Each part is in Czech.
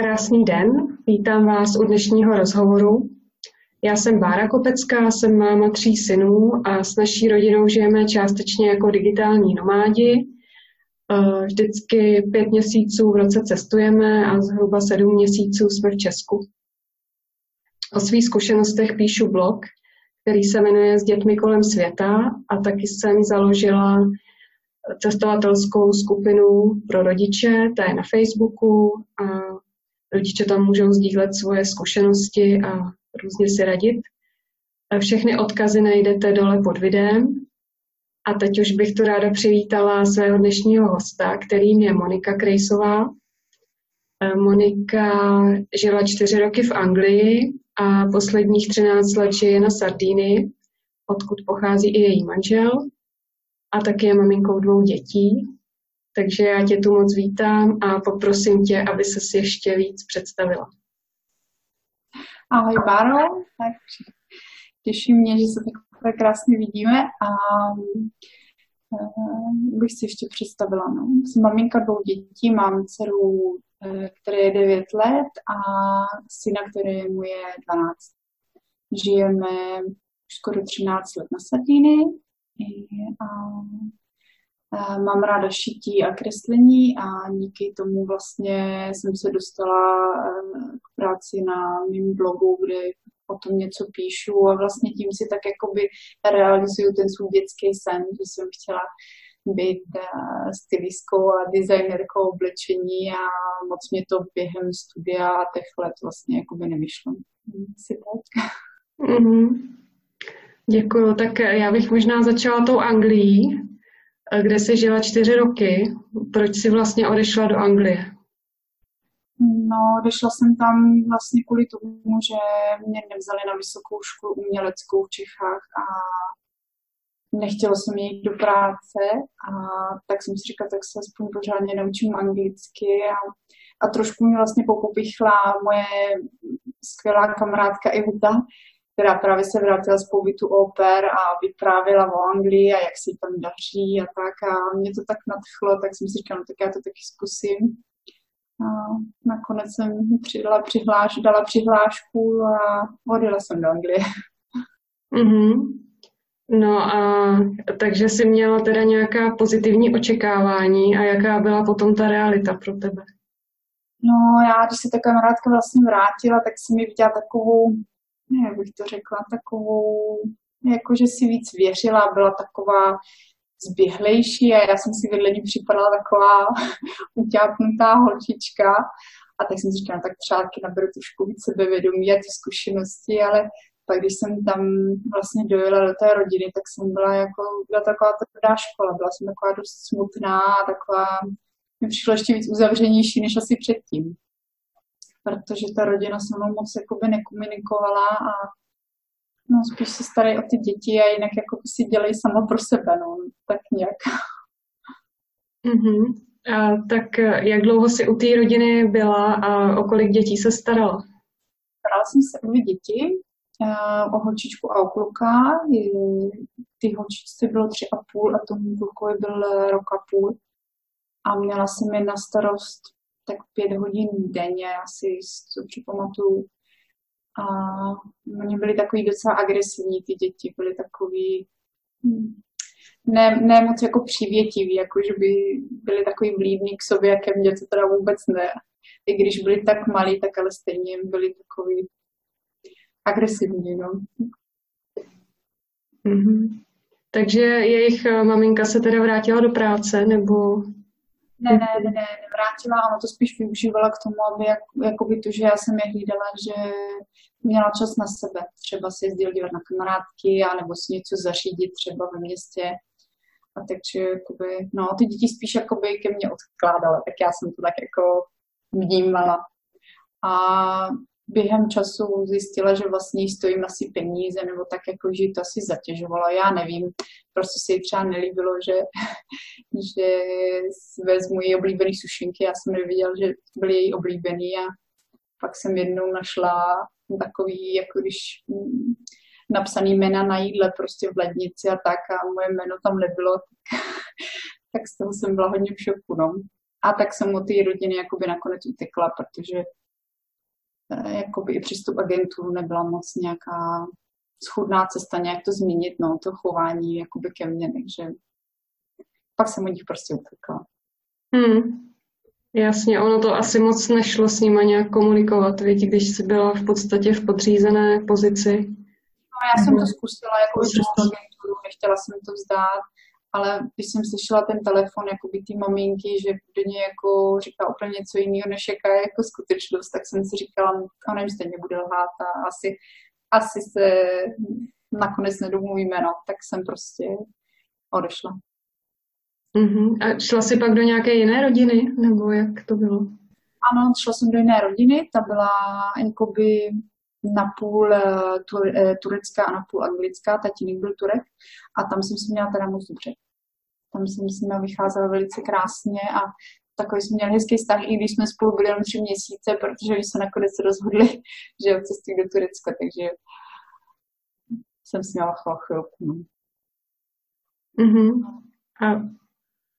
Krásný den, vítám vás u dnešního rozhovoru. Já jsem Bára Kopecká, jsem máma tří synů a s naší rodinou žijeme částečně jako digitální nomádi. Eh, vždycky pět měsíců v roce cestujeme a zhruba sedm měsíců jsme v Česku. O svých zkušenostech píšu blog, který se jmenuje S dětmi kolem světa a taky jsem založila cestovatelskou skupinu pro rodiče, ta je na Facebooku a rodiče tam můžou sdílet svoje zkušenosti a různě si radit. Všechny odkazy najdete dole pod videem. A teď už bych tu ráda přivítala svého dnešního hosta, kterým je Monika Krejsová. Monika žila čtyři roky v Anglii a posledních 13 let žije na Sardínii, odkud pochází i její manžel a taky je maminkou dvou dětí. Takže já tě tu moc vítám a poprosím tě, aby se ještě víc představila. Ahoj Báro, tak těší mě, že se takhle krásně vidíme a uh, bych si ještě představila. No. Jsem maminka dvou dětí, mám dceru, eh, které je 9 let a syna, který mu je 12. Žijeme skoro 13 let na Sardíny a Mám ráda šití a kreslení a díky tomu vlastně jsem se dostala eh, k práci na mém blogu, kde o tom něco píšu a vlastně tím si tak jakoby realizuju ten svůj dětský sen, že jsem chtěla být eh, stylistkou a designerkou oblečení a moc mě to během studia a těch let vlastně jakoby nevyšlo. Si tak. Mm-hmm. Děkuju. Tak já bych možná začala tou Anglií kde jsi žila čtyři roky. Proč jsi vlastně odešla do Anglie? No, odešla jsem tam vlastně kvůli tomu, že mě nevzali na vysokou školu uměleckou v Čechách a nechtěla jsem jít do práce a tak jsem si říkala, tak se aspoň pořádně naučím anglicky a, a trošku mě vlastně popopichla moje skvělá kamarádka Ihuta, která právě se vrátila z pobytu oper a vyprávěla o Anglii a jak si tam daří a tak. A mě to tak nadchlo, tak jsem si říkala, no, tak já to taky zkusím. A nakonec jsem přidala přihláš, dala přihlášku a odjela jsem do Anglie. Mm-hmm. No a takže jsi měla teda nějaká pozitivní očekávání a jaká byla potom ta realita pro tebe? No já, když se ta kamarádka vlastně vrátila, tak jsem mi viděla takovou jak bych to řekla, takovou, jako že si víc věřila, byla taková zběhlejší a já jsem si vedle ní připadala taková utápnutá holčička. A tak jsem si říkala, tak třeba naberu trošku víc sebevědomí a ty zkušenosti, ale pak když jsem tam vlastně dojela do té rodiny, tak jsem byla jako, byla taková tvrdá škola, byla jsem taková dost smutná, taková, mi přišlo ještě víc uzavřenější než asi předtím protože ta rodina se mnou moc jakoby nekomunikovala a no, spíš se starají o ty děti a jinak jako si dělají samo pro sebe, no, tak nějak. Mm-hmm. A, tak eh, jak dlouho jsi u té rodiny byla a o kolik dětí se starala? Starala jsem se o dvě děti, eh, o holčičku a o kluka. Ty holčičce bylo tři a půl a tomu klukovi byl rok a půl. A měla jsem je na starost tak pět hodin denně, asi co připamatuju. A oni byli takový docela agresivní, ty děti byly takový hm, ne, ne moc jako přívětiví, jako že by byli takový blídní k sobě, jak mě to teda vůbec ne. I když byli tak malí, tak ale stejně byli takový agresivní, no. Mm-hmm. Takže jejich maminka se teda vrátila do práce, nebo ne, ne, ne, ne, nevrátila, ona to spíš využívala k tomu, aby jak, jakoby to, že já jsem je hlídala, že měla čas na sebe. Třeba se jezdil dívat na kamarádky, anebo si něco zařídit třeba ve městě. A takže jakoby, no, ty děti spíš jakoby ke mně odkládaly, tak já jsem to tak jako vnímala. A během času zjistila, že vlastně jí stojím asi peníze, nebo tak jako, že to asi zatěžovalo, já nevím. Prostě si jí třeba nelíbilo, že, že vezmu její oblíbený sušenky, já jsem neviděl, že byly její oblíbený a pak jsem jednou našla takový, jako když mm, napsaný jména na jídle prostě v lednici a tak a moje jméno tam nebylo, tak z toho jsem byla hodně v šoku, no. A tak jsem od té rodiny jakoby nakonec utekla, protože jakoby i přístup agentů nebyla moc nějaká schudná cesta nějak to změnit, no, to chování jakoby ke mně, takže pak jsem od nich prostě utekla. Hmm. Jasně, ono to asi moc nešlo s nima nějak komunikovat, víte, když jsi byla v podstatě v podřízené pozici. No, já jsem to zkusila jako přes agenturu, nechtěla jsem to vzdát, ale když jsem slyšela ten telefon, jako by ty maminky, že do něj jako říká úplně něco jiného, než jaká je jako skutečnost, tak jsem si říkala, ona jim stejně bude lhát a asi, asi se nakonec nedomluvíme, no, tak jsem prostě odešla. Uh-huh. A šla jsi pak do nějaké jiné rodiny, nebo jak to bylo? Ano, šla jsem do jiné rodiny, ta byla jakoby napůl eh, turecká a napůl anglická, tatínek byl Turek a tam jsem si měla teda moc dobře. Tam jsem si měla vycházela velice krásně a takový jsme měli hezký vztah, i když jsme spolu byli jenom tři měsíce, protože jsme se nakonec rozhodli, že cestují do Turecka, takže jsem si měla chvilku. No. Uh-huh. A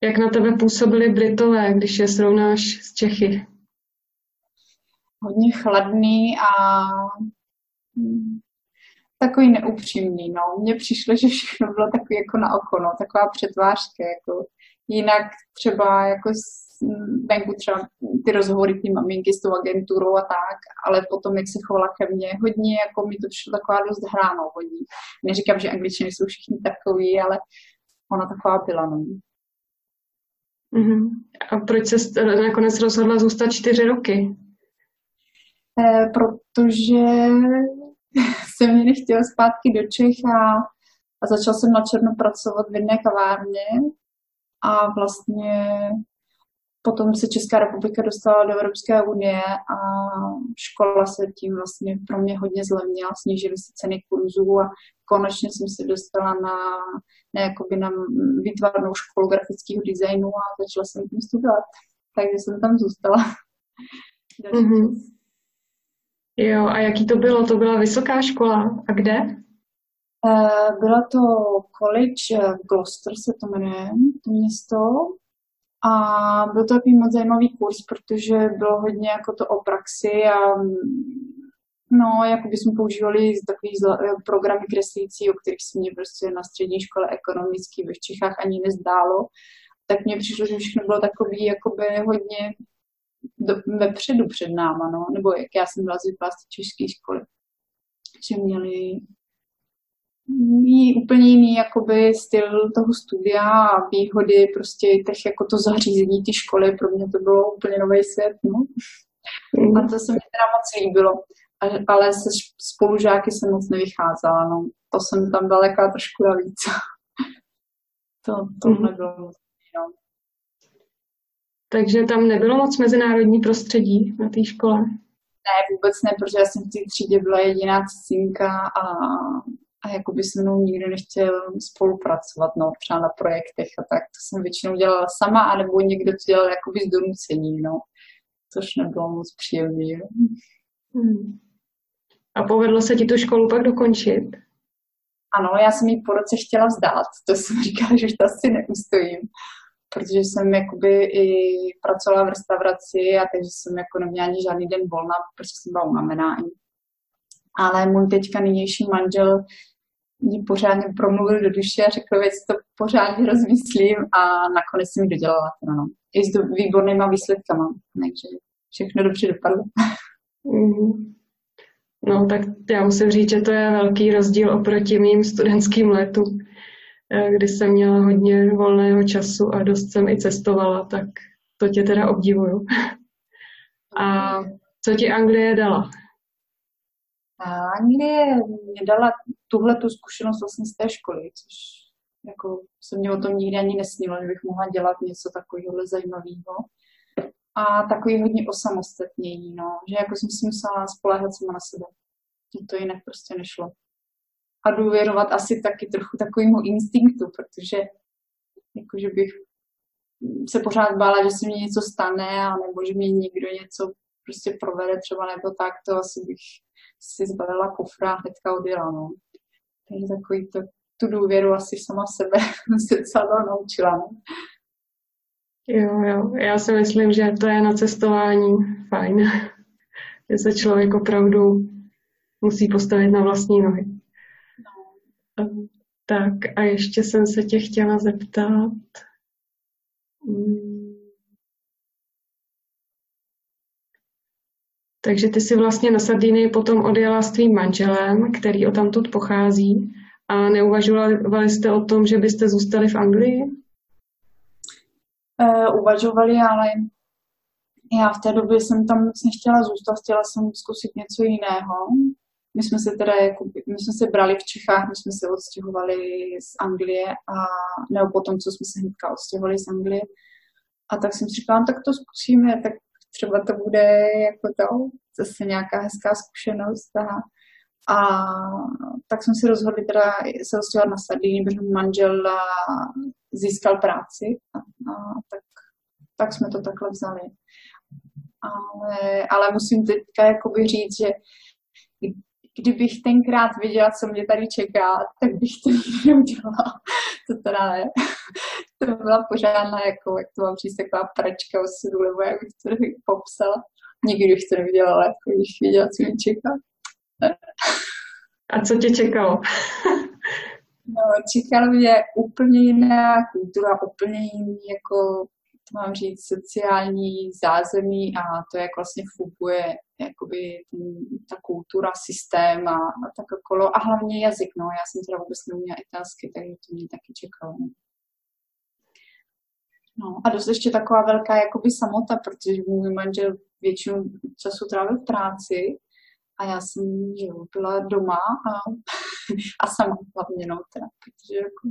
jak na tebe působili Britové, když je srovnáš s Čechy? Hodně chladný a hm, takový neupřímný, no. Mně přišlo, že všechno bylo takový jako na oko, no. Taková přetvářka, jako jinak třeba jako venku třeba ty rozhovory ty maminky s tou agenturou a tak, ale potom, jak se chovala ke mně, hodně jako mi to přišlo taková dost hráno hodně. Neříkám, že angličtiny jsou všichni takový, ale ona taková byla, no. Uh-huh. A proč se nakonec rozhodla zůstat čtyři roky? E, protože jsem mě nechtěla zpátky do Čech a, a začal jsem na černo pracovat v jedné kavárně a vlastně potom se Česká republika dostala do Evropské unie a škola se tím vlastně pro mě hodně zlevnila, snížily se ceny kurzů a konečně jsem se dostala na, na, jakoby na výtvarnou školu grafického designu a začala jsem tím studovat. Takže jsem tam zůstala. Mm-hmm. Jo, a jaký to bylo? To byla vysoká škola. A kde? Uh, byla to college uh, Gloucester se to jmenuje, to město. A byl to takový moc zajímavý kurz, protože bylo hodně jako to o praxi a No, jako bychom používali takový eh, programy kreslící, o kterých se mě prostě na střední škole ekonomický ve Čechách ani nezdálo. Tak mně přišlo, že všechno bylo takový jakoby hodně do, vepředu před náma, no. Nebo jak já jsem byla zvyklá z české školy. Že měli úplně jiný jakoby styl toho studia a výhody prostě těch jako to zařízení ty školy, pro mě to bylo úplně nový svět, no. Mm. A to se mi teda moc líbilo ale se spolužáky jsem moc nevycházela, no. To jsem tam daleka trošku navíc. to, to mm-hmm. nebylo moc. Takže tam nebylo moc mezinárodní prostředí na té škole? Ne, vůbec ne, protože já jsem v té třídě byla jediná cizinka a, a jako by se mnou nikdo nechtěl spolupracovat, no, třeba na projektech a tak. To jsem většinou dělala sama, anebo někdo to dělal jakoby z donucení, no. Což nebylo moc příjemné. Hmm. A povedlo se ti tu školu pak dokončit? Ano, já jsem ji po roce chtěla vzdát. To jsem říkala, že to asi neustojím. Protože jsem jakoby i pracovala v restauraci a takže jsem jako neměla ani žádný den volna, protože jsem byla unavená. Ale můj teďka nynější manžel mě pořádně promluvil do duše a řekl, že to pořádně rozmyslím a nakonec jsem dodělala. No. I s výbornýma výsledkama, takže všechno dobře dopadlo. Mm-hmm. No, tak já musím říct, že to je velký rozdíl oproti mým studentským letům, kdy jsem měla hodně volného času a dost jsem i cestovala, tak to tě teda obdivuju. A co ti Anglie dala? Anglie mě dala tuhle tu zkušenost vlastně z té školy, což jako se mě o tom nikdy ani nesnilo, že bych mohla dělat něco takového zajímavého a takový hodně osamostatnění, no. že jako jsem si musela spoléhat sama na sebe. To jinak prostě nešlo. A důvěrovat asi taky trochu takovému instinktu, protože jako, že bych se pořád bála, že se mi něco stane, a nebo že mi někdo něco prostě provede třeba, nebo tak, to asi bych si zbalila kufra a hnedka odjela, no. Takže takový to, tu důvěru asi sama sebe se docela naučila, no. Jo, jo, já si myslím, že to je na cestování fajn. že se člověk opravdu musí postavit na vlastní nohy. Tak a ještě jsem se tě chtěla zeptat. Hmm. Takže ty si vlastně na Sardinii potom odjela s tvým manželem, který o tamtud pochází. A neuvažovali jste o tom, že byste zůstali v Anglii? Uh, uvažovali, ale já v té době jsem tam moc nechtěla zůstat, chtěla jsem zkusit něco jiného. My jsme se teda, jako, my jsme se brali v Čechách, my jsme se odstěhovali z Anglie a nebo potom, co jsme se hnedka odstěhovali z Anglie. A tak jsem si říkala, no, tak to zkusíme, tak třeba to bude jako to, zase nějaká hezká zkušenost. A, a tak jsme si rozhodli teda se odstěhovat na Sardinii, protože manžel získal práci a, a tak, tak jsme to takhle vzali. Ale, ale musím teďka jakoby říct, že kdybych tenkrát věděla, co mě tady čeká, tak bych to nikdy neudělala. To teda ne. To byla pořádná, jako, jak to mám říct, taková pračka osudu, nebo jak bych to popsala. Nikdy bych to neudělala, jako když věděla, co mě čeká. A co tě čekalo? no, čekala mě úplně jiná kultura, úplně jiný jako mám říct, sociální zázemí a to, jak vlastně funguje jakoby ta kultura, systém a, a tak okolo. A hlavně jazyk, no, já jsem teda vůbec neuměla italsky, takže to mě taky čekalo. No a dost ještě taková velká jakoby samota, protože můj manžel většinu času trávil v práci a já jsem jo, byla doma a, a sama hlavně, no, teda, protože jako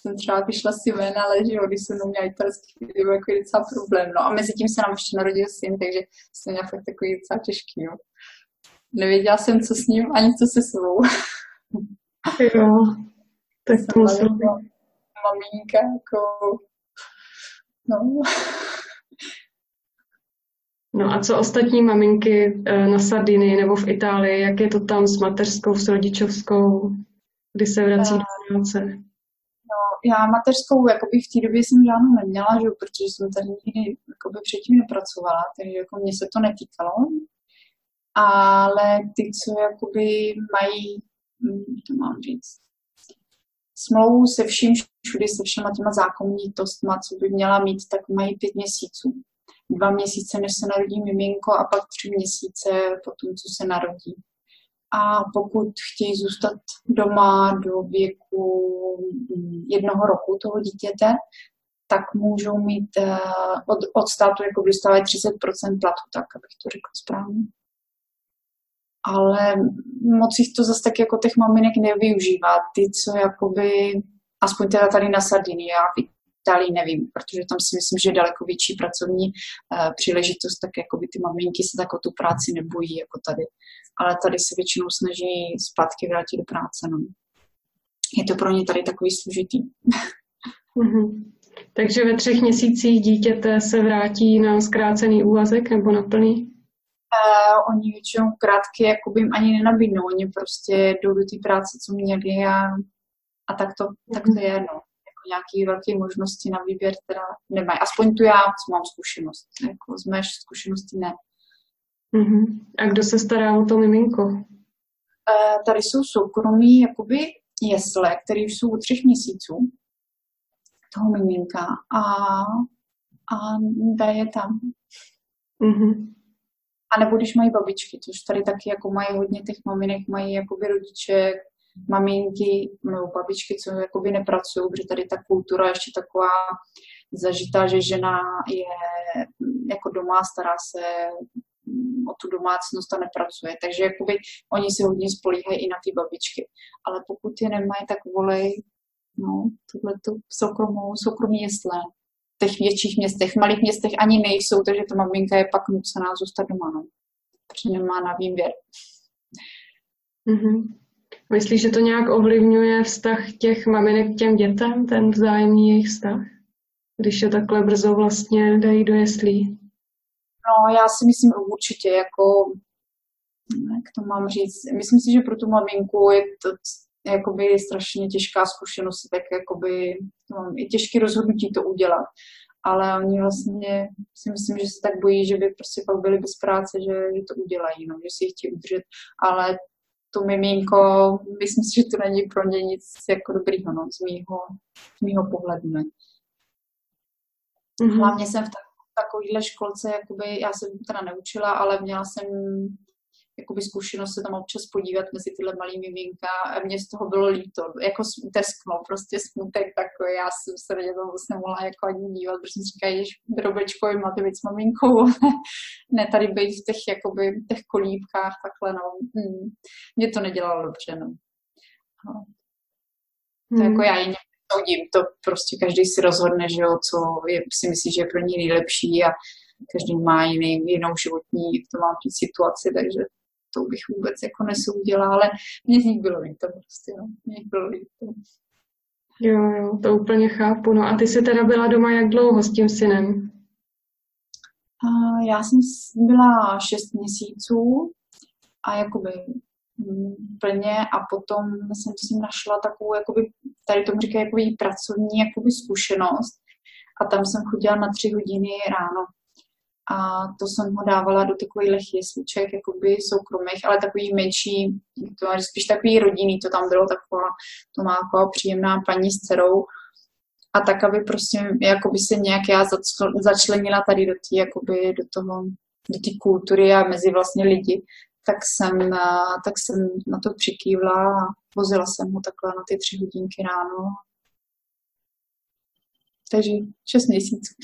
jsem třeba vyšla si ven, ale že jo, když jsem neuměla italsky, to byl jako docela problém. No a mezi tím se nám ještě narodil syn, takže jsem měla fakt takový docela těžký, jo. Nevěděla jsem, co s ním, ani co se svou. Jo, tak to musím jako Maminka, jako, no. No a co ostatní maminky eh, na Sardinii nebo v Itálii, jak je to tam s mateřskou, s rodičovskou, kdy se vrací do práce? Já mateřskou jakoby v té době jsem žádnou neměla, že, protože jsem tady nikdy jakoby předtím nepracovala, takže jako mě se to netýkalo. Ale ty, co jakoby mají, hm, to mám říct, smlouvu se vším všudy, se všema těma zákonitostma, co by měla mít, tak mají pět měsíců. Dva měsíce, než se narodí miminko a pak tři měsíce po tom, co se narodí a pokud chtějí zůstat doma do věku mm, jednoho roku toho dítěte, tak můžou mít eh, od, od státu jako dostávají 30% platu, tak abych to řekla správně. Ale moc jich to zase tak jako těch maminek nevyužívá. Ty, co jakoby, aspoň teda tady na Sardinii, já v Itálii nevím, protože tam si myslím, že je daleko větší pracovní uh, příležitost, tak jakoby ty maminky se tak o tu práci nebojí jako tady ale tady se většinou snaží zpátky vrátit do práce. No. Je to pro ně tady takový složitý. Mm-hmm. Takže ve třech měsících dítěte se vrátí na zkrácený úvazek nebo na plný? Uh, oni většinou krátky jakoby jim ani nenabídnou, oni prostě jdou do té práce, co měli a, a tak, to, mm-hmm. tak to je, no. Jako nějaké velké možnosti na výběr teda nemají. Aspoň tu já, co mám zkušenost. Jako z mé zkušenosti ne. Uh-huh. A kdo se stará o to miminko? Uh, tady jsou soukromí jakoby jesle, které už jsou u třech měsíců toho miminka a, a dá je tam. Uh-huh. A nebo když mají babičky, což tady taky jako mají hodně těch maminek, mají jakoby rodiče, maminky nebo babičky, co jakoby nepracují, protože tady ta kultura je ještě taková zažitá, že žena je jako doma, stará se o tu domácnost a nepracuje. Takže jakoby oni si hodně spolíhají i na ty babičky. Ale pokud je nemají, tak volej no, tohleto soukromou, soukromí jesle. V těch větších městech, v malých městech ani nejsou, takže ta maminka je pak nucená zůstat doma, no. Protože nemá na výběr. Mm-hmm. Myslíš, že to nějak ovlivňuje vztah těch maminek k těm dětem, ten vzájemný jejich vztah? Když je takhle brzo vlastně dají do jeslí? No, já si myslím určitě, jako, jak to mám říct, myslím si, že pro tu maminku je to jakoby strašně těžká zkušenost, tak jakoby no, je těžké rozhodnutí to udělat. ale oni vlastně si myslím, že se tak bojí, že by prostě pak byli bez práce, že, že to udělají, no, že si je chtějí udržet, ale to miminko, myslím si, že to není pro ně nic jako dobrýho, no, z mýho, z mýho pohledu, ne. Mm-hmm. Hlavně jsem v takovéhle školce, jakoby, já jsem teda neučila, ale měla jsem jakoby zkušenost se tam občas podívat mezi tyhle malý miminka a mě z toho bylo líto, jako teskno, prostě smutek takový, já jsem se na to vlastně mohla jako ani dívat, protože jsem říkala, že drobečko jim máte být s maminkou, ne tady být v těch, jakoby, těch kolíbkách, takhle, no. Hmm. Mě to nedělalo dobře, no. no. To jako hmm. já jině soudím, to prostě každý si rozhodne, že jo, co je, si myslí, že je pro ní nejlepší a každý má jiný, jinou životní, to mám situaci, takže to bych vůbec jako nesoudila, ale mě z nich bylo líto prostě, no. Mě bylo líto. Jo, jo, to úplně chápu. No a ty jsi teda byla doma jak dlouho s tím synem? Uh, já jsem byla šest měsíců a jakoby plně a potom jsem si našla takovou, jakoby, tady tomu říkají, jakoby pracovní jakoby zkušenost a tam jsem chodila na tři hodiny ráno. A to jsem ho dávala do takových jesliček, jakoby soukromých, ale takový menší, to má spíš takový rodinný, to tam bylo taková, to má taková příjemná paní s dcerou, a tak, aby prostě jakoby se nějak já začlenila tady do té, jakoby do toho, do té kultury a mezi vlastně lidi, tak jsem, tak jsem na to přikývla a vozila jsem ho takhle na ty tři hodinky ráno. Takže šest měsíců.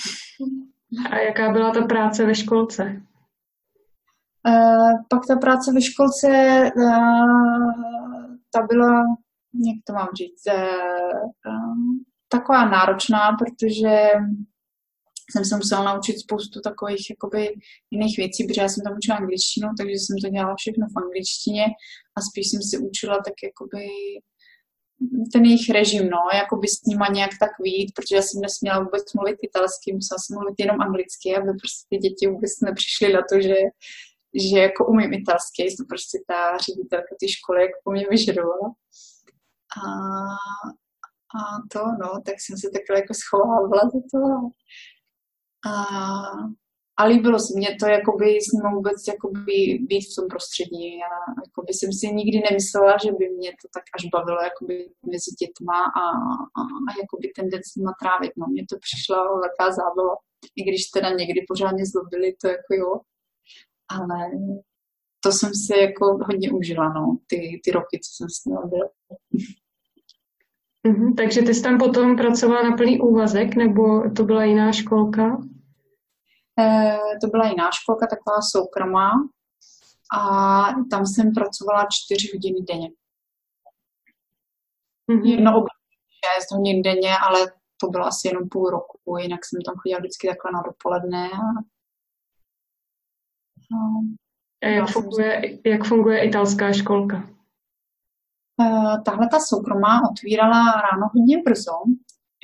A jaká byla ta práce ve školce? Uh, pak ta práce ve školce, uh, ta byla, jak to mám říct, uh, taková náročná, protože jsem se musela naučit spoustu takových jakoby, jiných věcí, protože já jsem tam učila angličtinu, takže jsem to dělala všechno v angličtině a spíš jsem si učila tak jakoby ten jejich režim, no, jako by s nima nějak tak vít, protože já jsem nesměla vůbec mluvit italsky, musela jsem mluvit jenom anglicky, aby prostě ty děti vůbec nepřišly na to, že, že jako umím italsky, to prostě ta ředitelka té školy jako po mě vyžadovala. A, a to, no, tak jsem se takhle jako schovávala za to. A, a líbilo se mě to jakoby s ním vůbec jakoby být v tom prostředí. Já jakoby jsem si nikdy nemyslela, že by mě to tak až bavilo jakoby mezi dětma a, a, a jakoby ten den s nima trávit. No, mně to přišla velká zábava. I když teda někdy pořádně zlobili, to jako jo. Ale to jsem si jako hodně užila, no, ty, ty roky, co jsem s ním byla. Mm-hmm, takže ty jsi tam potom pracovala na plný úvazek, nebo to byla jiná školka? Eh, to byla jiná školka, taková soukromá a tam jsem pracovala čtyři hodiny denně. Mm-hmm. Jedno šest hodin denně, ale to bylo asi jenom půl roku, jinak jsem tam chodila vždycky takhle na dopoledne. A, a jak, funguje, jak funguje italská školka? Uh, tahle ta soukromá otvírala ráno hodně brzo,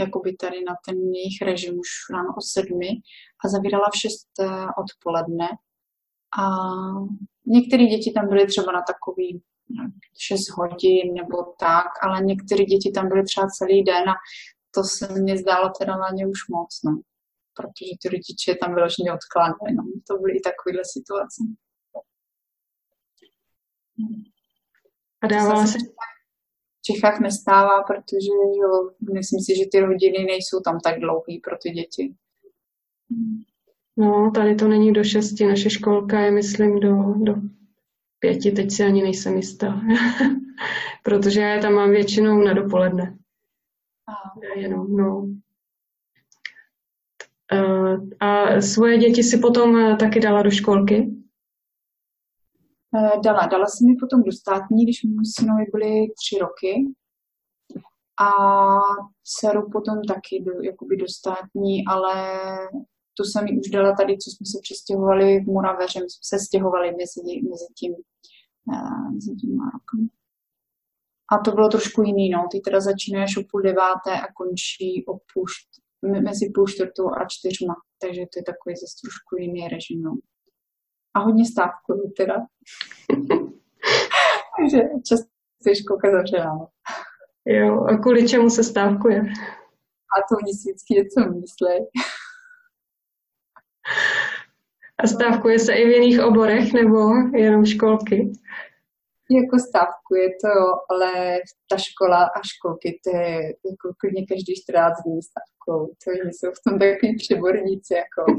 jakoby tady na ten jejich režim už ráno o sedmi a zavírala v šest eh, odpoledne. A některé děti tam byly třeba na takový 6 hodin nebo tak, ale některé děti tam byly třeba celý den a to se mi zdálo teda na ně už moc, no. Protože ty rodiče tam vyloženě odkládali, no. To byly i takovéhle situace. A dávala se, Čechách nestává, protože jo, myslím si, že ty rodiny nejsou tam tak dlouhý pro ty děti. No, tady to není do šesti, naše školka je, myslím, do, do pěti, teď si ani nejsem jistá. Protože já tam mám většinou na dopoledne. A. Jenom, no. Eh, a svoje děti si potom eh, taky dala do školky? Eh, dala. Dala jsem mi potom do státní, když mu synovi byly tři roky. A dceru potom taky do, jakoby do státní, ale tu jsem ji už dala tady, co jsme se přestěhovali v Moraveře, my jsme se stěhovali mezi, mezi tím, uh, mezi tím rokem. A to bylo trošku jiný, no. Ty teda začínají až o půl deváté a končí o půl, mezi půl čtvrtou a čtyřma. Takže to je takový zase trošku jiný režim, no a hodně stávkuju teda. Takže často je školka zavřená. Jo, a kvůli čemu se stávkuje? A to oni si vždycky něco myslí. A stávkuje se i v jiných oborech nebo jenom školky? Jako stávkuje to, ale ta škola a školky, to je jako klidně každý 14 dní stávkou. To jsou v tom takový přeborníci, jako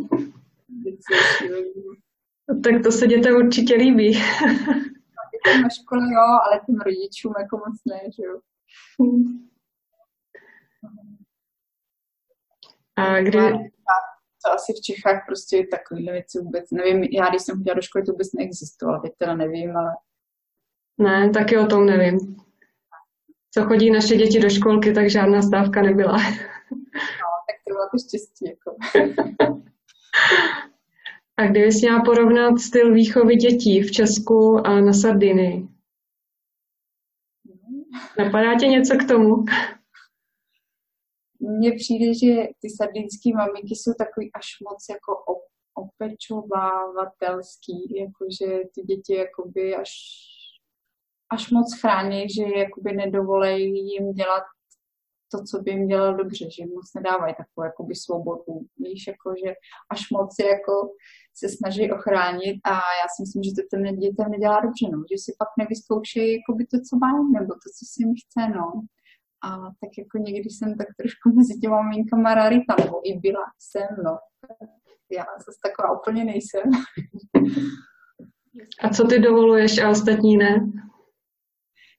tak to se dětem určitě líbí. Na škole jo, ale těm rodičům jako moc ne, že jo. A kdy... To asi v Čechách prostě takovýhle věci vůbec, nevím, já když jsem chodila do školy, to vůbec neexistovalo, teď teda nevím, ale... Ne, taky o tom nevím. Co chodí naše děti do školky, tak žádná stávka nebyla. No, tak to bylo to štěstí, jako. A kdybys měla porovnat styl výchovy dětí v Česku a na Sardinii? Napadá tě něco k tomu? Mně přijde, že ty sardinské maminky jsou takový až moc jako opečovávatelský, jakože ty děti jakoby až, až moc chrání, že jakoby nedovolejí jim dělat to, co by jim dělalo dobře, že moc nedávají takovou jakoby svobodu, víš, jako, že až moc jako se snaží ochránit a já si myslím, že to těm dětem nedělá dobře, no, že si pak nevyzkoušejí jakoby to, co mají, nebo to, co si jim chce, no. A tak jako někdy jsem tak trošku mezi těma maminkama rarita, nebo i byla jsem, no. Já zase taková úplně nejsem. A co ty dovoluješ a ostatní ne?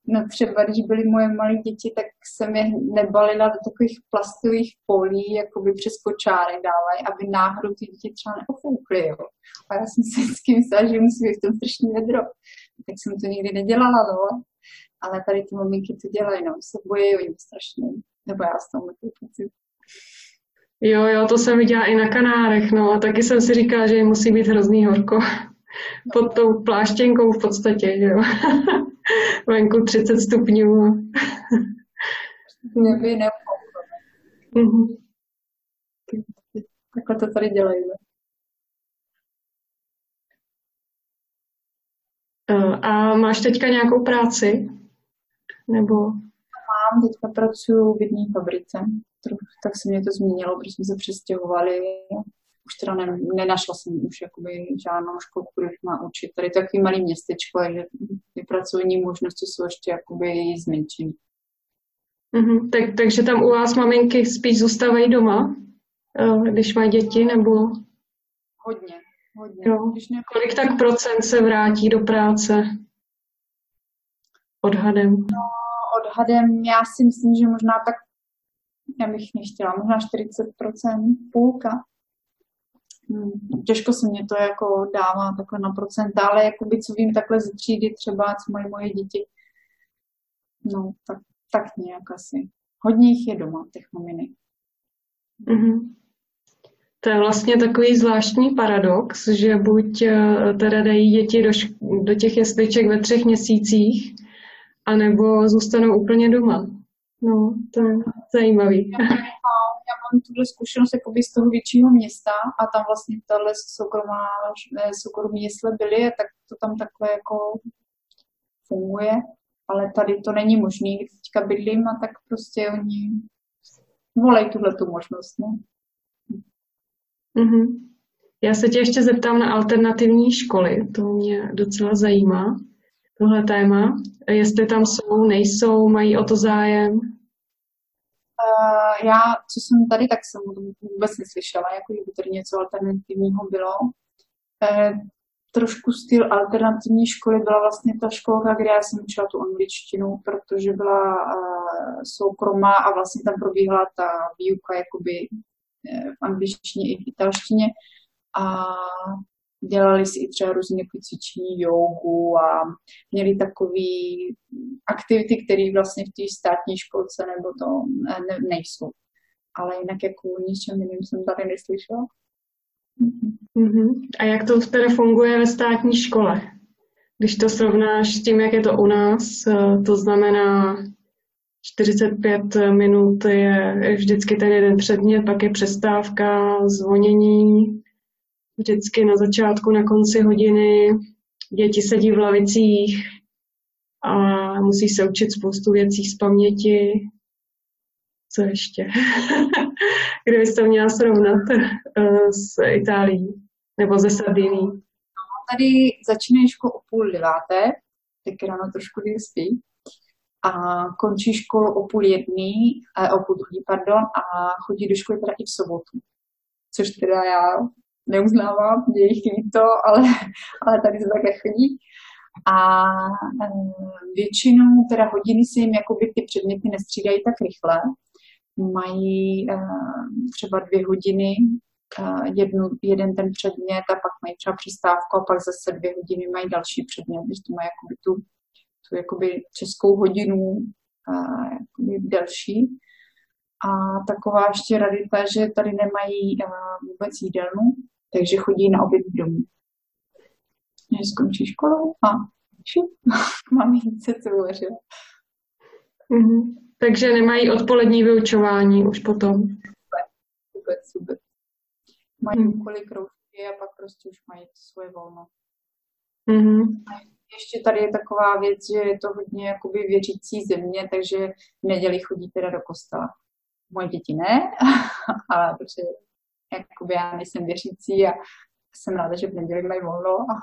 No třeba, když byly moje malé děti, tak jsem je nebalila do takových plastových polí, jako by přes kočárek dávají, aby náhodou ty děti třeba neofoukly, jo. A já jsem si vždycky myslela, že musí být v tom strašný vedro. Tak jsem to nikdy nedělala, no. Ale tady ty maminky to dělají, no. Se bojí o ně strašně. Nebo já s tomu pocit. Jo, jo, to jsem viděla i na Kanárech, no a taky jsem si říkala, že musí být hrozný horko. Pod tou pláštěnkou v podstatě, jo. venku 30 stupňů. Mě by mm-hmm. Takhle to tady dělají. Eh, a máš teďka nějakou práci? Nebo? Mám, teďka pracuji v jedné fabrice. Tak se mě to změnilo, protože jsme se přestěhovali už teda ne, nenašla jsem už jakoby žádnou školku, kde má učit. Tady to takový malý městečko, že ty pracovní možnosti jsou ještě jakoby zmenšené. Mm-hmm. Tak, takže tam u vás maminky spíš zůstávají doma, eh, když mají děti, nebo? Hodně, hodně. Jo. Když ne... Kolik tak procent se vrátí do práce? Odhadem. No, odhadem já si myslím, že možná tak, já bych nechtěla, možná 40%, půlka. Hmm, těžko se mě to jako dává takhle na procenta, ale jakoby co vím takhle z třídy třeba, co mají moje děti, no tak, tak nějak asi. Hodně jich je doma, těch maminek. Mm-hmm. To je vlastně takový zvláštní paradox, že buď eh, teda dají děti do, šk- do těch jesliček ve třech měsících, anebo zůstanou úplně doma. No, to je zajímavý. mám tuhle zkušenost jakoby z toho většího města a tam vlastně tahle soukromá, eh, soukromí jesle byly, tak to tam takhle jako funguje, ale tady to není možné, když teďka bydlím a tak prostě oni volají tuhle tu možnost. No. Mm-hmm. Já se tě ještě zeptám na alternativní školy, to mě docela zajímá, tohle téma. Jestli tam jsou, nejsou, mají o to zájem? Uh, já, co jsem tady, tak jsem o tom vůbec neslyšela, jako by tady něco alternativního bylo. Uh, trošku styl alternativní školy byla vlastně ta školka, kde já jsem učila tu angličtinu, protože byla uh, soukromá a vlastně tam probíhala ta výuka jakoby v angličtině i v italštině. A dělali si i třeba jako cvičení, jogu a měli takové aktivity, které vlastně v té státní školce nebo to ne, nejsou. Ale jinak jako ničem jiným jsem tady neslyšela. Mm-hmm. A jak to teda funguje ve státní škole? Když to srovnáš s tím, jak je to u nás, eh, to znamená 45 minut je vždycky ten jeden předmět, pak je přestávka, zvonění, vždycky na začátku, na konci hodiny. Děti sedí v lavicích a musí se učit spoustu věcí z paměti. Co ještě? Kdybyste měla srovnat uh, s Itálií? Nebo ze Sardiní? No, tady začínají školu o půl deváté, tak ráno trošku spí. A končí školu o půl jedný, eh, o půl druhý, pardon, a chodí do školy teda i v sobotu. Což teda já neuznávám, je jich to, ale, ale tady se také chodí. A eh, většinou teda hodiny se jim jakoby ty předměty nestřídají tak rychle. Mají eh, třeba dvě hodiny Eh, jednu, jeden ten předmět a pak mají třeba přestávku a pak zase dvě hodiny mají další předmět, když to mají jakoby tu, tu jakoby českou hodinu uh, jakoby delší. A taková ještě radita, že tady nemají uh, vůbec jídelnu, takže chodí na oběd domů. Než skončí školu a šup, mám jít se co uvařit. Mm-hmm. Takže nemají odpolední vyučování už potom. Vůbec, vůbec, vůbec mají úkoly, kroužky a pak prostě už mají svoje volno. Mm-hmm. Ještě tady je taková věc, že je to hodně jakoby věřící země, takže v neděli chodí teda do kostela. Moje děti ne, ale protože jakoby já nejsem věřící a jsem ráda, že v neděli mají volno a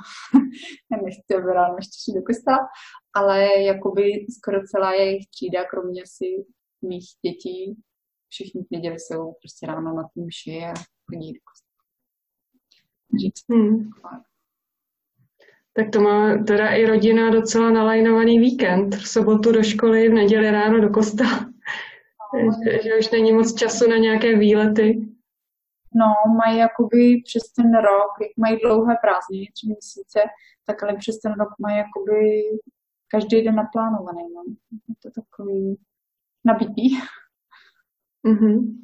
nechci, aby ráno ještě šli do kostela, ale jakoby skoro celá jejich třída, kromě si mých dětí, všichni v neděli jsou prostě ráno na tom mši a chodí do kostela. Hmm. Tak to má teda i rodina docela nalajnovaný víkend. V sobotu do školy, v neděli ráno do kostela. že, že už není moc času na nějaké výlety. No, mají jakoby přes ten rok, jak mají dlouhé prázdniny, tři měsíce, tak ale přes ten rok mají jakoby každý den naplánovaný. No. Je to takový nabitý. Mm-hmm.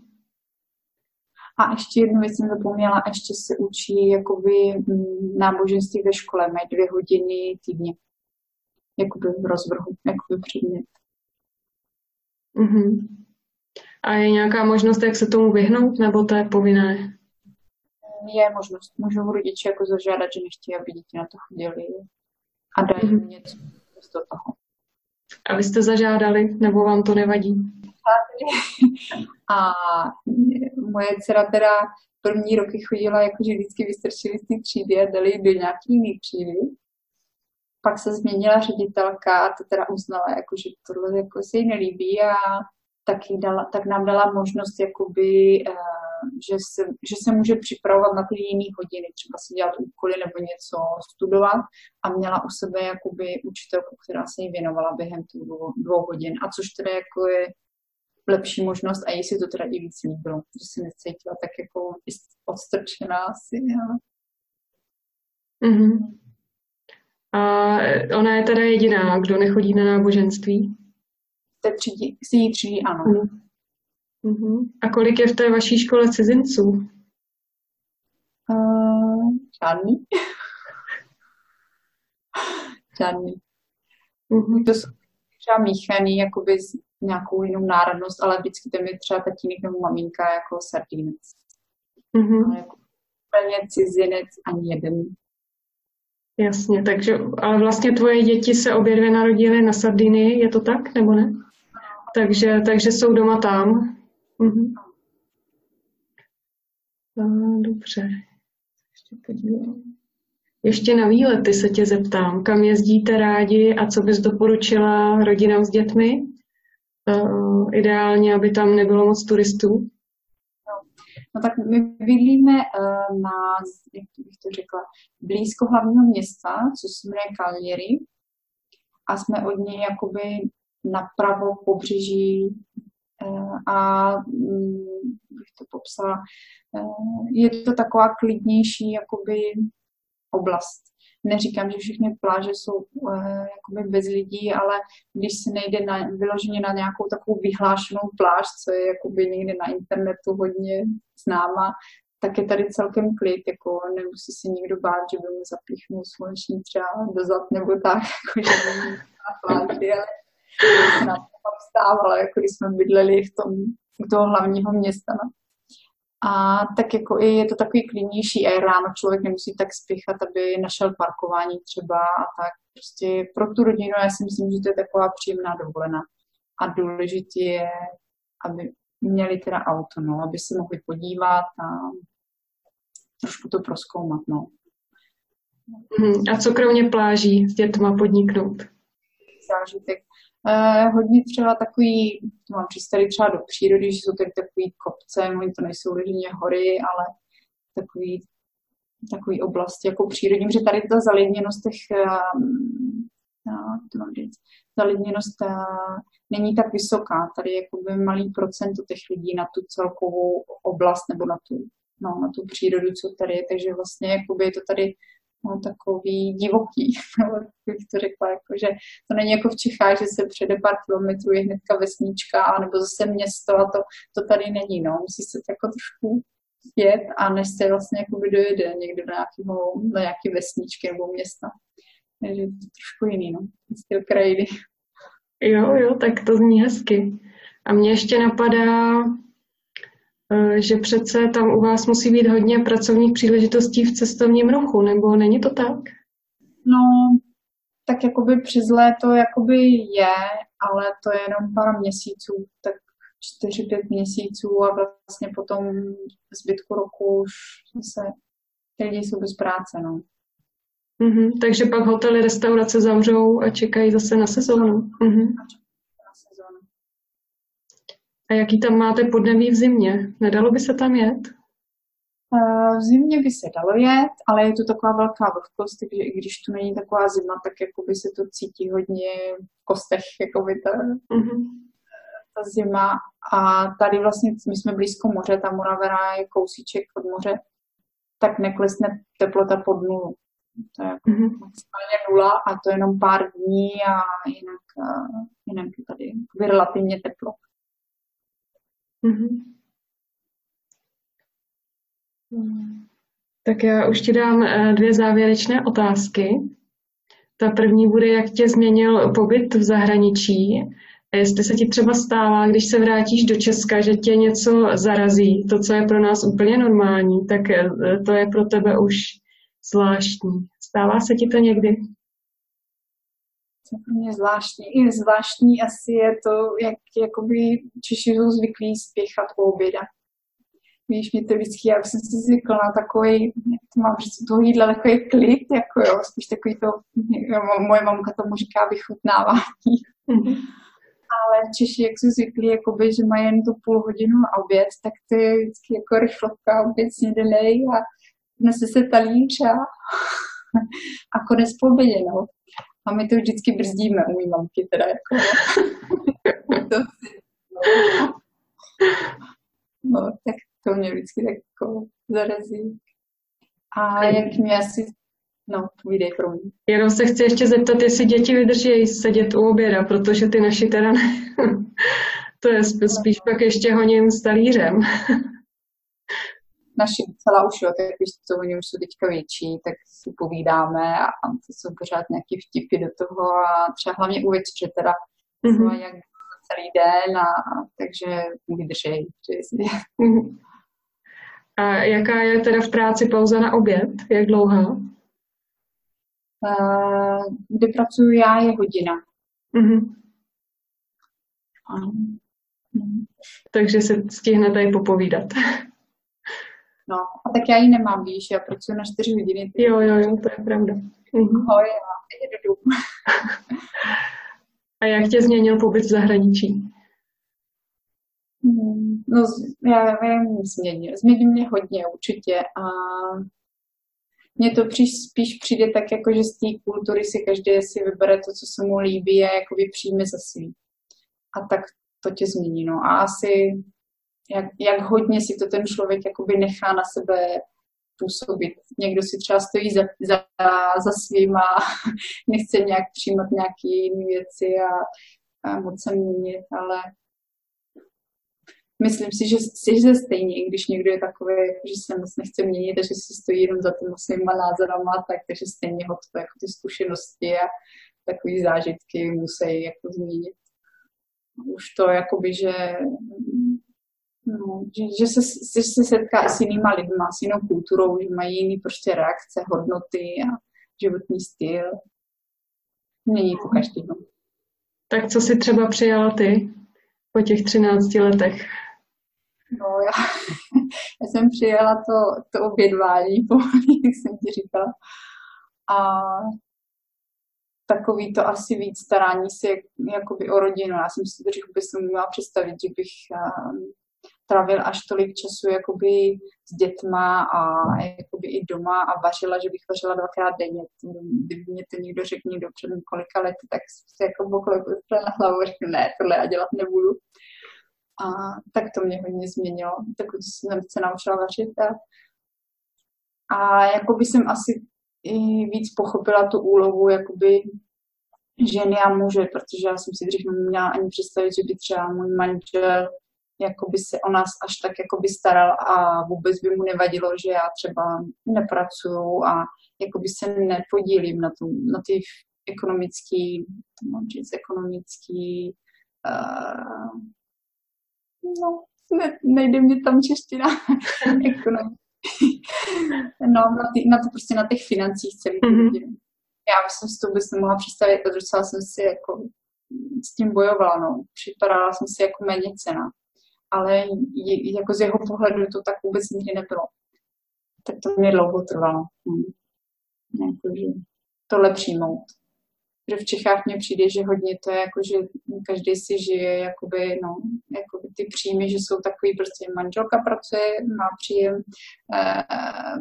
A ještě jednu věc jsem zapomněla, ještě se učí jakoby mm, náboženství ve škole, mají dvě hodiny týdně. Jakoby v rozvrhu, jakoby předmět. Mm-hmm. A je nějaká možnost, jak se tomu vyhnout, nebo to je povinné? Je možnost. Můžou rodiče jako zažádat, že nechtějí, aby děti na to chodili a dají mm-hmm. něco z toho. A vy jste zažádali, nebo vám to nevadí? A moje dcera teda první roky chodila, jakože vždycky vystrčili z té třídy a dali do nějaký jiný třídy. Pak se změnila ředitelka a to teda uznala, jako, že tohle jako se jí nelíbí a tak, jí dala, tak nám dala možnost, jakoby, uh, že, se, že se může připravovat na ty jiné hodiny, třeba si dělat úkoly nebo něco studovat a měla u sebe jakoby učitelku, která se jí věnovala během těch dvou, dvou hodin. A což teda jako je lepší možnost a jí si to teda i víc líbilo, že se necítila tak jako odstrčená asi. Mm-hmm. A ona je teda jediná, kdo nechodí na náboženství? Té třídí, si jí třídí, ano. Mm-hmm. A kolik je v té vaší škole cizinců? Uh, žádný. žádný. Mm-hmm. To jsou třeba míchaný jakoby z nějakou jinou národnost, ale vždycky tam je třeba tatínek nebo maminka jako sardinec. Mm-hmm. Ale jako úplně cizinec ani jeden. Jasně, takže, ale vlastně tvoje děti se obě dvě narodily na Sardinii, je to tak, nebo ne? Takže, takže jsou doma tam. Mhm. A, dobře. Ještě. Ještě na výlety se tě zeptám, kam jezdíte rádi a co bys doporučila rodinám s dětmi? Uh, ideálně, aby tam nebylo moc turistů. No, tak my bydlíme uh, na, jak bych to řekla, blízko hlavního města, což se jmenuje a jsme od něj jakoby napravo pobřeží uh, a um, bych to popsala, uh, je to taková klidnější jakoby oblast. Neříkám, že všechny pláže jsou uh, jakoby bez lidí, ale když se nejde na, vyloženě na nějakou takovou vyhlášenou pláž, co je jakoby někde na internetu hodně známa, tak je tady celkem klid, jako nemusí si nikdo bát, že by mu zapíchnul sluneční třeba dozad nebo tak, jako že na pláži, ale se nám to stávalo, jako když jsme bydleli v tom, u toho hlavního města. No. A tak jako i je to takový klidnější a ráno člověk nemusí tak spěchat, aby našel parkování třeba a tak. Prostě pro tu rodinu já si myslím, že to je taková příjemná dovolená. A důležité je, aby měli teda auto, no, aby se mohli podívat a trošku to proskoumat, no. Mhm. A co kromě pláží s dětma podniknout? Zážitek. Eh, hodně třeba takový, to mám tady třeba do přírody, že jsou tady takový kopce, oni to nejsou vyloženě hory, ale takový, takový oblasti jako přírodní, že tady ta zalidněnost těch, uh, to mám říct, zalidněnost uh, není tak vysoká. Tady je jakoby malý procento těch lidí na tu celkovou oblast nebo na tu, no, na tu přírodu, co tady je, takže vlastně jakoby je to tady no, takový divoký, bych to řekla, jako, že to není jako v Čechách, že se přede pár kilometrů je hnedka vesnička, nebo zase město a to, to tady není, no, musí se to jako trošku jet a než se vlastně jako dojede někdo do nějakého, do nějaké vesničky nebo města. Takže to je trošku jiný, no, styl krajiny. Jo, jo, tak to zní hezky. A mě ještě napadá, že přece tam u vás musí být hodně pracovních příležitostí v cestovním ruchu, nebo není to tak? No, tak jakoby přes léto jakoby je, ale to je jenom pár měsíců, tak čtyři, pět měsíců a vlastně potom zbytku roku už zase ty lidi jsou bez práce, no. Mm-hmm, takže pak hotely, restaurace zavřou a čekají zase na sezónu. Mm-hmm. A jaký tam máte podnebí v zimě? Nedalo by se tam jet? V zimě by se dalo jet, ale je to taková velká vlhkost, takže i když tu není taková zima, tak jako by se to cítí hodně v kostech, jako by ta, mm-hmm. ta zima. A tady vlastně, my jsme blízko moře, ta Moravera je kousíček od moře, tak neklesne teplota pod nulu. To je jako mm-hmm. maximálně nula a to je jenom pár dní a jinak, jinak je tady relativně teplo. Mm-hmm. Tak já už ti dám eh, dvě závěrečné otázky. Ta první bude, jak tě změnil pobyt v zahraničí. Jestli se ti třeba stává, když se vrátíš do Česka, že tě něco zarazí, to, co je pro nás úplně normální, tak eh, to je pro tebe už zvláštní. Stává se ti to někdy? Pro mě zvláštní. I zvláštní asi je to, jak jakoby Češi jsou zvyklí spěchat po oběda. Víš, mě to vždycky, já jsem si zvykla na takový, jak to mám říct, toho jídla, takový klid, jako jo, spíš takový to, moje mamka tomu říká vychutnávání. Mm-hmm. Ale Češi, jak jsou zvyklí, jakoby, že mají jen tu půl hodinu na oběd, tak to je vždycky jako rychlovka, oběd, snídanej a dnes se talíř a, a konec po obědě, no. A my to vždycky brzdíme u mý mamky teda. Jako, to, no, tak to mě vždycky tak jako zarazí. A jak mě asi No, povídej pro mě. Jenom se chci ještě zeptat, jestli děti vydrží sedět u oběda, protože ty naši teda ne. to je spíš, spíš pak ještě honím s talířem naši celá už, jo, tak když to oni už jsou teďka větší, tak si povídáme a to jsou pořád nějaký vtipy do toho a třeba hlavně u večeře teda mm-hmm. jak celý den a takže vydržej. Mm-hmm. A jaká je teda v práci pauza na oběd? Jak dlouhá? Uh, pracuji já, je hodina. Mm-hmm. Takže se stihnete i popovídat. A tak já ji nemám, víš, já pracuji na čtyři hodiny. Jo, jo, jo, to je pravda. Mhm. Ahoj, já jedu A jak tě změnil pobyt v zahraničí? Hmm, no, já vím, změnil. Změnil mě hodně určitě a mně to při, spíš přijde tak, jako že z té kultury si každý si vybere to, co se mu líbí a jakoby přijme za svý. A tak to tě změní. No. A asi jak, jak hodně si to ten člověk jakoby nechá na sebe působit. Někdo si třeba stojí za, za, za svým a nechce nějak přijímat nějaké jiné věci a, a moc se měnit, ale myslím si, že, že stejně, i když někdo je takový, že se moc nechce měnit a že si stojí jenom za těma svýma názorama, tak takže stejně ho to jako ty zkušenosti a takové zážitky musí jako změnit. Už to jakoby, že No, že, že, se, že se setká s jinýma lidma, s jinou kulturou, že mají jiný prostě reakce, hodnoty a životní styl. Není to každý. No. Tak co si třeba přijala ty po těch 13 letech? No, já, já jsem přijela to, to obědvání, jak jsem ti říkala. A takový to asi víc starání se jakoby o rodinu. Já jsem si to vůbec neměla představit, že bych um, trávil až tolik času jakoby s dětma a jakoby i doma a vařila, že bych vařila dvakrát denně. Kdyby mě to někdo řekl někdo před několika lety, tak se jako bokle na hlavu řekl, ne, tohle já dělat nebudu. A tak to mě hodně změnilo. Tak jsem se naučila vařit a, a jakoby jsem asi i víc pochopila tu úlohu jakoby ženy a muže, protože já jsem si dřív neměla ani představit, že by třeba můj manžel jakoby se o nás až tak jakoby staral a vůbec by mu nevadilo, že já třeba nepracuju a jakoby se nepodílím na, tom, na ty ekonomický, mám říct, ekonomický uh, no, ne, nejde mě tam čeština no, na, ty, na, to, prostě na těch financích celý mm-hmm. Já jsem si to vůbec nemohla představit a docela jsem si jako s tím bojovala, no. Připadala jsem si jako méně cena ale jako z jeho pohledu to tak vůbec nikdy nebylo. Tak to mě dlouho trvalo. Hm. Jakože tohle přijmout. Že v Čechách mně přijde, že hodně to je jako, že každý si žije jakoby, no, jakoby ty příjmy, že jsou takový prostě manželka pracuje, má příjem, eh,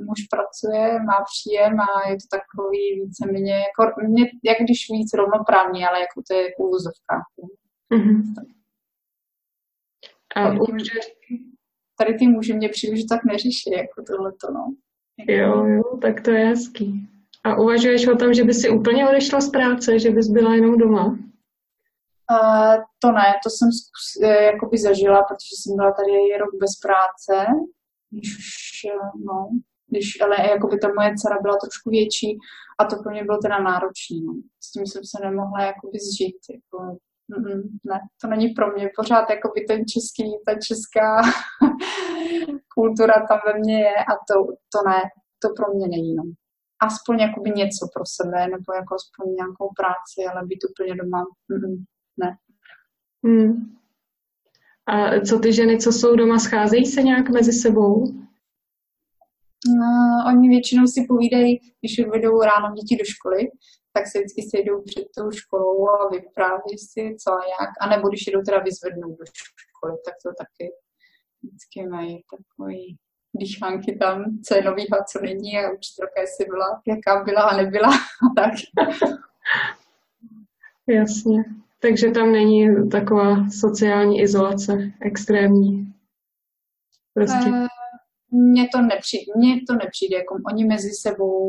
muž pracuje, má příjem a je to takový víceméně, jako, mě, jak když víc rovnoprávně, ale jako to je jako. Mm-hmm. A může... Tady ty muži mě přijde, že tak neřeší, jako tohleto, no. Jo, jo, tak to je hezký. A uvažuješ o tom, že by si úplně odešla z práce, že bys byla jenom doma? Uh, to ne, to jsem zkus, eh, jakoby zažila, protože jsem byla tady rok bez práce, když už, eh, no, když, ale jakoby ta moje dcera byla trošku větší a to pro mě bylo teda náročné. No. S tím jsem se nemohla jakoby zžít. Jako, Mm, ne, to není pro mě. Pořád jako by ten český, ta česká kultura tam ve mně je a to, to ne, to pro mě není. No. Aspoň jakoby něco pro sebe, nebo jako aspoň nějakou práci, ale být úplně doma, mm, ne. Hmm. A co ty ženy, co jsou doma, scházejí se nějak mezi sebou? No, oni většinou si povídají, když vedou ráno děti do školy, tak se vždycky sejdou před tou školou a vypráví si co a jak. A nebo když jdou teda vyzvednout do školy, tak to taky vždycky mají takový dýchánky tam, co je nový a co není a učitelka jestli byla, jaká byla a nebyla a tak. Jasně. Takže tam není taková sociální izolace extrémní. Prostě. E, mně to nepřijde, mně to nepřijde, jako oni mezi sebou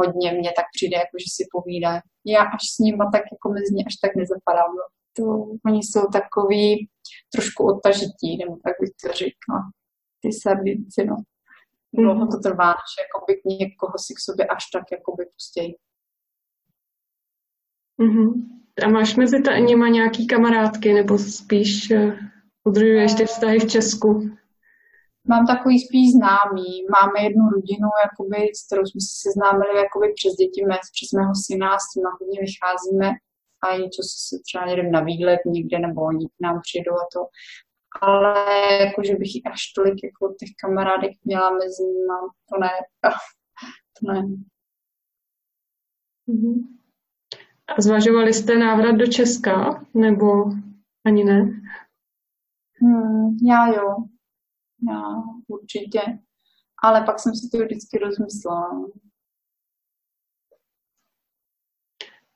hodně mně tak přijde, jako že si povídá. Já až s nima tak jako mezi ně až tak nezapadám. No. To, oni jsou takový trošku odtažití, nebo tak bych to řekla. Ty sardinci, no. Dlouho to trvá, že jakoby někoho si k sobě až tak jakoby pustějí. Mm-hmm. A máš mezi ta, nima nějaký kamarádky, nebo spíš uh, udržuješ ty vztahy v Česku? Mám takový spíš známý. Máme jednu rodinu, jakoby, s kterou jsme se seznámili jakoby přes děti, mé, přes mého syna, s tím hodně vycházíme a něco se třeba jedem na výlet někde, nebo oni k nám přijdou a to. Ale jako, že bych až tolik jako těch kamarádek měla mezi nimi, to ne. To ne. Mhm. A zvažovali jste návrat do Česka, nebo ani ne? Hmm, já jo, já určitě. Ale pak jsem si to vždycky rozmyslela.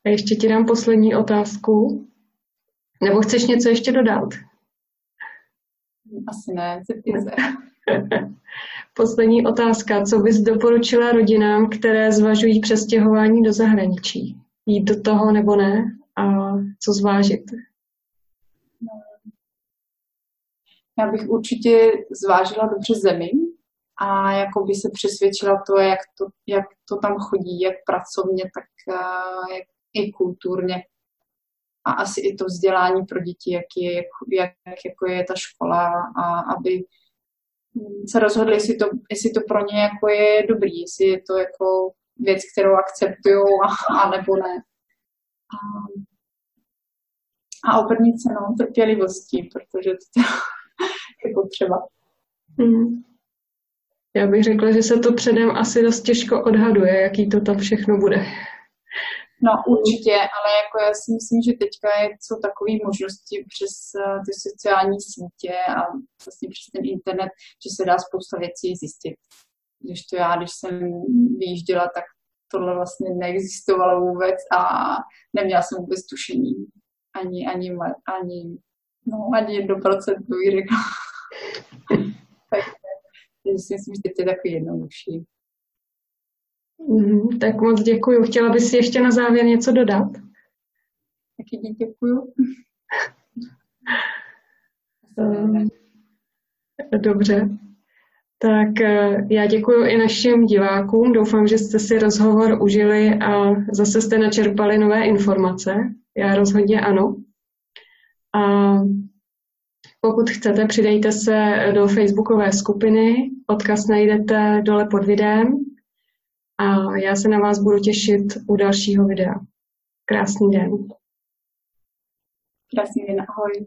A ještě ti dám poslední otázku. Nebo chceš něco ještě dodat? Asi ne, se. Poslední otázka. Co bys doporučila rodinám, které zvažují přestěhování do zahraničí? Jít do toho nebo ne? A co zvážit? Já bych určitě zvážila dobře zemi a jako by se přesvědčila to, jak to, jak to tam chodí, jak pracovně, tak uh, jak i kulturně. A asi i to vzdělání pro děti, jak, je, jak, jak jako je ta škola a aby se rozhodli, jestli to, jestli to pro ně jako je dobrý, jestli je to jako věc, kterou akceptují a, a nebo ne. A, a obrnit se no, trpělivostí, protože to potřeba. Hmm. Já bych řekla, že se to předem asi dost těžko odhaduje, jaký to tam všechno bude. No určitě, ale jako já si myslím, že teďka je, jsou takové možnosti přes uh, ty sociální sítě a vlastně přes ten internet, že se dá spousta věcí zjistit. Když to já, když jsem vyjížděla, tak tohle vlastně neexistovalo vůbec a neměla jsem vůbec tušení. Ani, ani, ani, no, ani jedno procento bych řekla. Takže si myslím, že teď je takový jednodušší. Mm, tak moc děkuji. Chtěla bys si ještě na závěr něco dodat? Taky děkuji. Um, dobře. Tak eh, já děkuji i našim divákům. Doufám, že jste si rozhovor užili a zase jste načerpali nové informace. Já rozhodně ano. A pokud chcete, přidejte se do facebookové skupiny. Odkaz najdete dole pod videem. A já se na vás budu těšit u dalšího videa. Krásný den. Krásný den, ahoj.